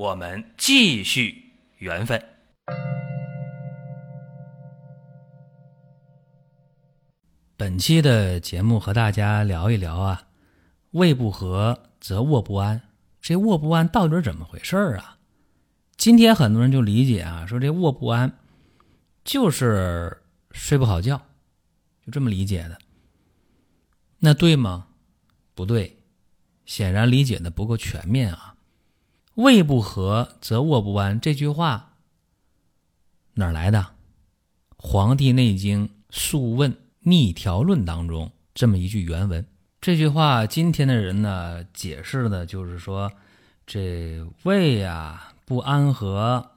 我们继续缘分。本期的节目和大家聊一聊啊，胃不和则卧不安。这卧不安到底是怎么回事啊？今天很多人就理解啊，说这卧不安就是睡不好觉，就这么理解的。那对吗？不对，显然理解的不够全面啊。胃不和则卧不安，这句话哪儿来的？《黄帝内经·素问·逆条论》当中这么一句原文。这句话今天的人呢解释的就是说，这胃呀不安和，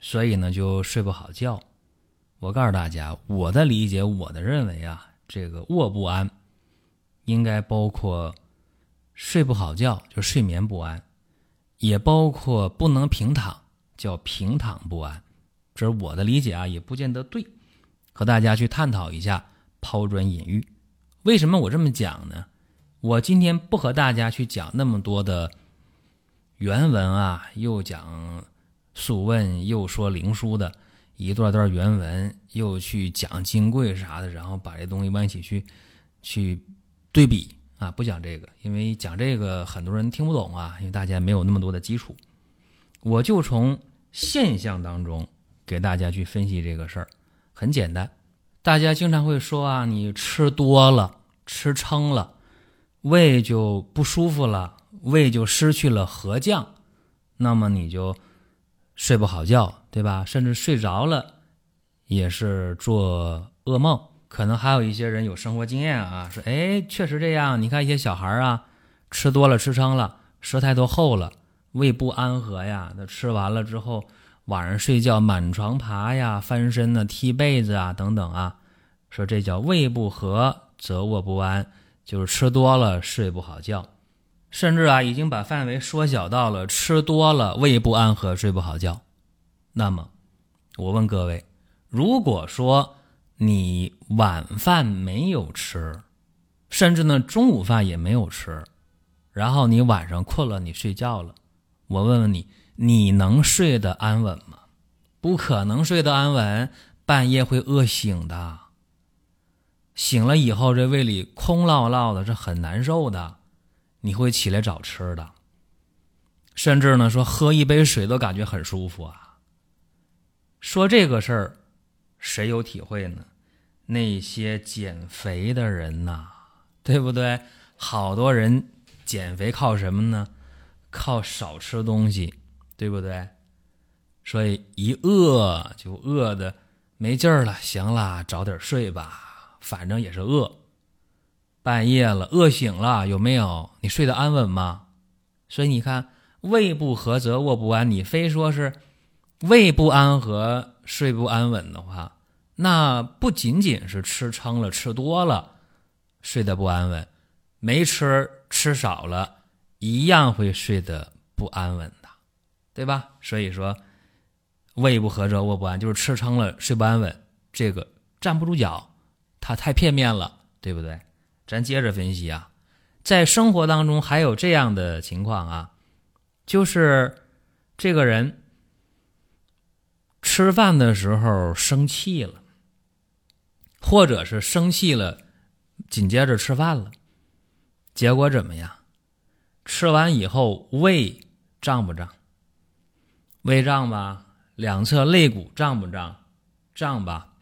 所以呢就睡不好觉。我告诉大家，我的理解，我的认为啊，这个卧不安应该包括睡不好觉，就睡眠不安。也包括不能平躺，叫平躺不安，这是我的理解啊，也不见得对，和大家去探讨一下，抛砖引玉。为什么我这么讲呢？我今天不和大家去讲那么多的原文啊，又讲《素问》，又说《灵枢》的一段段原文，又去讲《金匮》啥的，然后把这东西往一起去去对比。啊，不讲这个，因为讲这个很多人听不懂啊，因为大家没有那么多的基础。我就从现象当中给大家去分析这个事儿，很简单。大家经常会说啊，你吃多了、吃撑了，胃就不舒服了，胃就失去了和降，那么你就睡不好觉，对吧？甚至睡着了也是做噩梦。可能还有一些人有生活经验啊，说哎，确实这样。你看一些小孩啊，吃多了吃撑了，舌苔都厚了，胃不安和呀。那吃完了之后，晚上睡觉满床爬呀、翻身呢、踢被子啊等等啊，说这叫胃不和则卧不安，就是吃多了睡不好觉。甚至啊，已经把范围缩小到了吃多了胃不安和睡不好觉。那么，我问各位，如果说，你晚饭没有吃，甚至呢中午饭也没有吃，然后你晚上困了，你睡觉了。我问问你，你能睡得安稳吗？不可能睡得安稳，半夜会饿醒的。醒了以后，这胃里空落落的，是很难受的。你会起来找吃的，甚至呢说喝一杯水都感觉很舒服啊。说这个事儿。谁有体会呢？那些减肥的人呐，对不对？好多人减肥靠什么呢？靠少吃东西，对不对？所以一饿就饿的没劲儿了，行了，早点睡吧，反正也是饿。半夜了，饿醒了，有没有？你睡得安稳吗？所以你看，胃不和则卧不安。你非说是胃不安和。睡不安稳的话，那不仅仅是吃撑了、吃多了，睡得不安稳，没吃吃少了，一样会睡得不安稳的，对吧？所以说，胃不和则卧不安，就是吃撑了睡不安稳，这个站不住脚，它太片面了，对不对？咱接着分析啊，在生活当中还有这样的情况啊，就是这个人。吃饭的时候生气了，或者是生气了，紧接着吃饭了，结果怎么样？吃完以后胃胀不胀？胃胀吧，两侧肋骨胀不胀？胀吧，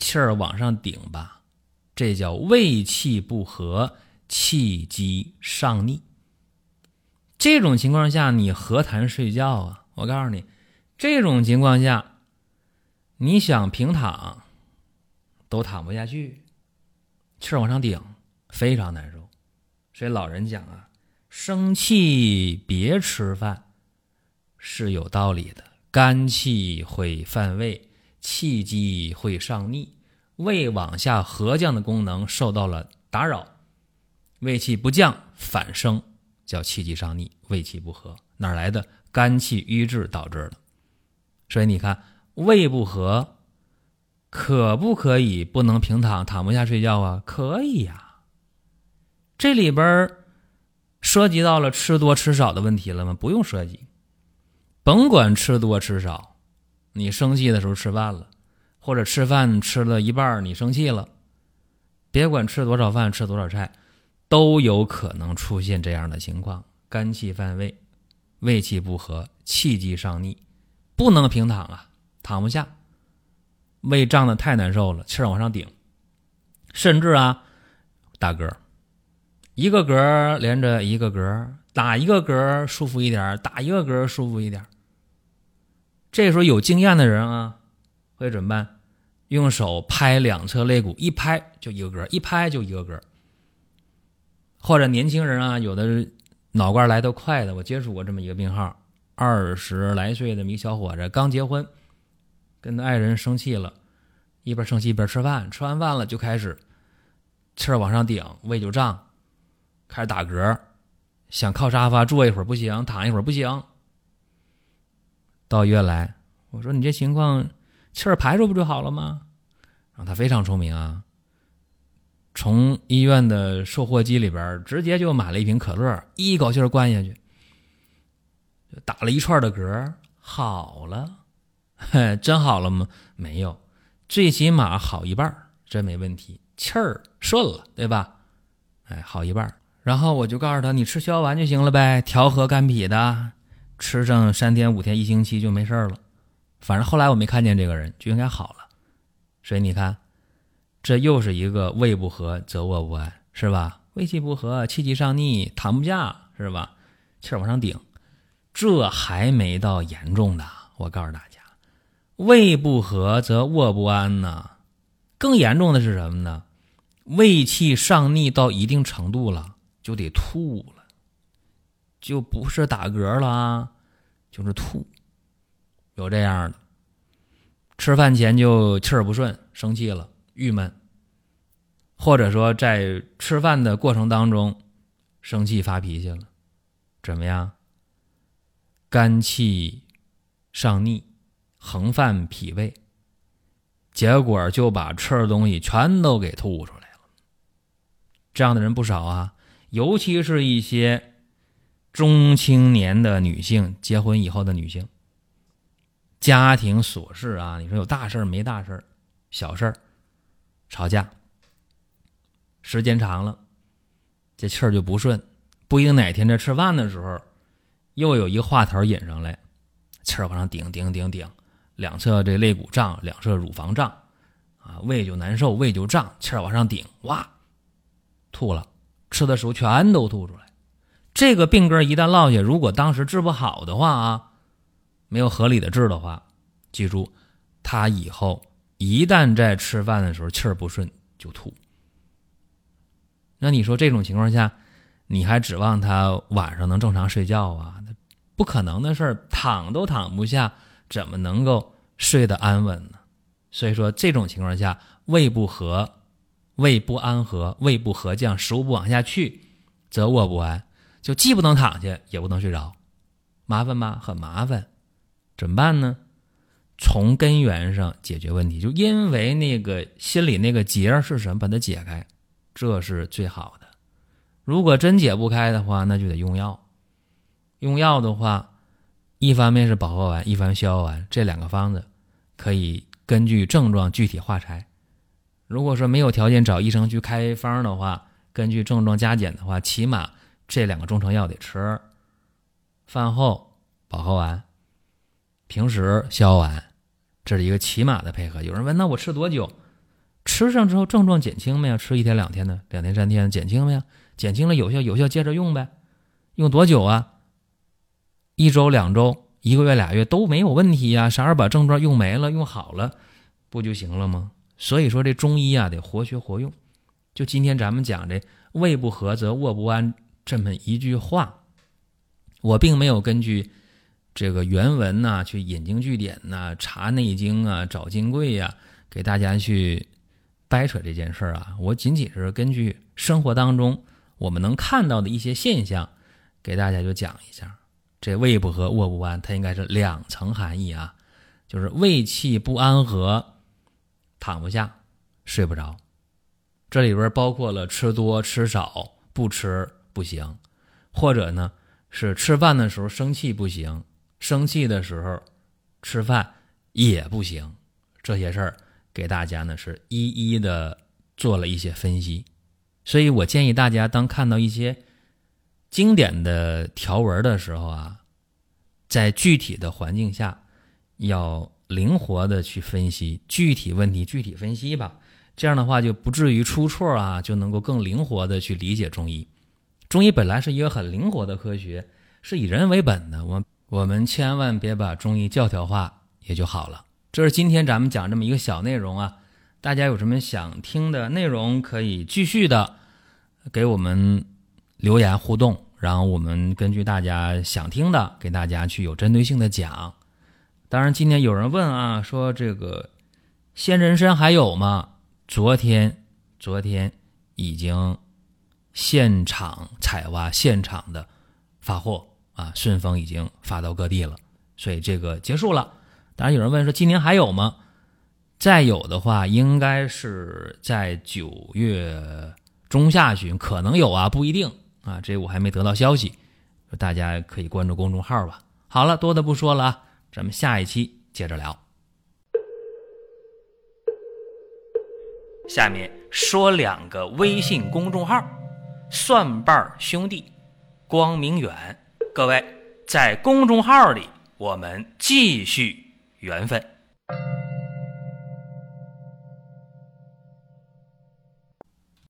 气儿往上顶吧，这叫胃气不和，气机上逆。这种情况下，你何谈睡觉啊？我告诉你。这种情况下，你想平躺都躺不下去，气儿往上顶，非常难受。所以老人讲啊，生气别吃饭是有道理的。肝气会犯胃，气机会上逆，胃往下合降的功能受到了打扰，胃气不降反升，叫气机上逆，胃气不和，哪来的肝气瘀滞导致的？所以你看，胃不和，可不可以不能平躺，躺不下睡觉啊？可以呀。这里边涉及到了吃多吃少的问题了吗？不用涉及。甭管吃多吃少，你生气的时候吃饭了，或者吃饭吃了一半你生气了，别管吃多少饭吃多少菜，都有可能出现这样的情况：肝气犯胃，胃气不和，气机上逆，不能平躺啊，躺不下，胃胀的太难受了，气儿往上顶，甚至啊打嗝，一个嗝连着一个嗝，打一个嗝舒服一点，打一个嗝舒服一点。这时候有经验的人啊，会怎么办？用手拍两侧肋骨，一拍就一个嗝，一拍就一个嗝。或者年轻人啊，有的脑瓜来得快的，我接触过这么一个病号，二十来岁的一小伙子，刚结婚，跟他爱人生气了，一边生气一边吃饭，吃完饭了就开始气儿往上顶，胃就胀，开始打嗝，想靠沙发坐一会儿不行，躺一会儿不行。到医院来，我说你这情况气儿排出不就好了吗？然后他非常聪明啊，从医院的售货机里边直接就买了一瓶可乐，一口气灌下去，打了一串的嗝，好了，真好了吗？没有，最起码好一半，真没问题，气儿顺了，对吧？哎，好一半。然后我就告诉他，你吃消丸就行了呗，调和肝脾的。吃上三天五天一星期就没事了，反正后来我没看见这个人就应该好了，所以你看，这又是一个胃不和则卧不安，是吧？胃气不和，气机上逆，躺不下，是吧？气儿往上顶，这还没到严重的。我告诉大家，胃不和则卧不安呢，更严重的是什么呢？胃气上逆到一定程度了，就得吐了。就不是打嗝了啊，就是吐，有这样的。吃饭前就气儿不顺，生气了，郁闷，或者说在吃饭的过程当中生气发脾气了，怎么样？肝气上逆，横犯脾胃，结果就把吃的东西全都给吐出来了。这样的人不少啊，尤其是一些。中青年的女性，结婚以后的女性，家庭琐事啊，你说有大事没大事，小事，吵架，时间长了，这气儿就不顺，不一定哪天在吃饭的时候，又有一个话头引上来，气儿往上顶顶顶顶，两侧这肋骨胀，两侧乳房胀，啊，胃就难受，胃就胀，气儿往上顶，哇，吐了，吃的时候全都吐出来。这个病根一旦落下，如果当时治不好的话啊，没有合理的治的话，记住，他以后一旦在吃饭的时候气儿不顺就吐。那你说这种情况下，你还指望他晚上能正常睡觉啊？不可能的事儿，躺都躺不下，怎么能够睡得安稳呢？所以说，这种情况下，胃不和、胃不安和、胃不和降，食物不往下去，则卧不安。就既不能躺下，也不能睡着，麻烦吧？很麻烦，怎么办呢？从根源上解决问题，就因为那个心里那个结是什么，把它解开，这是最好的。如果真解不开的话，那就得用药。用药的话，一方面是保和丸，一方面消化丸，这两个方子可以根据症状具体化拆。如果说没有条件找医生去开方的话，根据症状加减的话，起码。这两个中成药得吃，饭后保和丸，平时消丸，这是一个起码的配合。有人问，那我吃多久？吃上之后症状减轻没有？吃一天两天的，两天三天减轻没有？减轻了有效，有效接着用呗。用多久啊？一周、两周、一个月、俩月都没有问题呀。啥时候把症状用没了、用好了，不就行了吗？所以说这中医啊，得活学活用。就今天咱们讲这胃不和则卧不安。这么一句话，我并没有根据这个原文呐，去引经据典呐，查内经啊，找金贵呀，给大家去掰扯这件事儿啊。我仅仅是根据生活当中我们能看到的一些现象，给大家就讲一下。这胃不和、卧不安，它应该是两层含义啊，就是胃气不安和，躺不下，睡不着。这里边包括了吃多吃少，不吃不行，或者呢是吃饭的时候生气不行。生气的时候，吃饭也不行。这些事儿给大家呢是一一的做了一些分析，所以我建议大家当看到一些经典的条文的时候啊，在具体的环境下要灵活的去分析具体问题，具体分析吧。这样的话就不至于出错啊，就能够更灵活的去理解中医。中医本来是一个很灵活的科学，是以人为本的。我。我们千万别把中医教条化，也就好了。这是今天咱们讲这么一个小内容啊，大家有什么想听的内容，可以继续的给我们留言互动，然后我们根据大家想听的，给大家去有针对性的讲。当然，今天有人问啊，说这个鲜人参还有吗？昨天，昨天已经现场采挖，现场的发货。啊，顺丰已经发到各地了，所以这个结束了。当然有人问说今年还有吗？再有的话，应该是在九月中下旬可能有啊，不一定啊，这我还没得到消息，大家可以关注公众号吧。好了，多的不说了啊，咱们下一期接着聊。下面说两个微信公众号：蒜瓣兄弟、光明远。各位，在公众号里，我们继续缘分。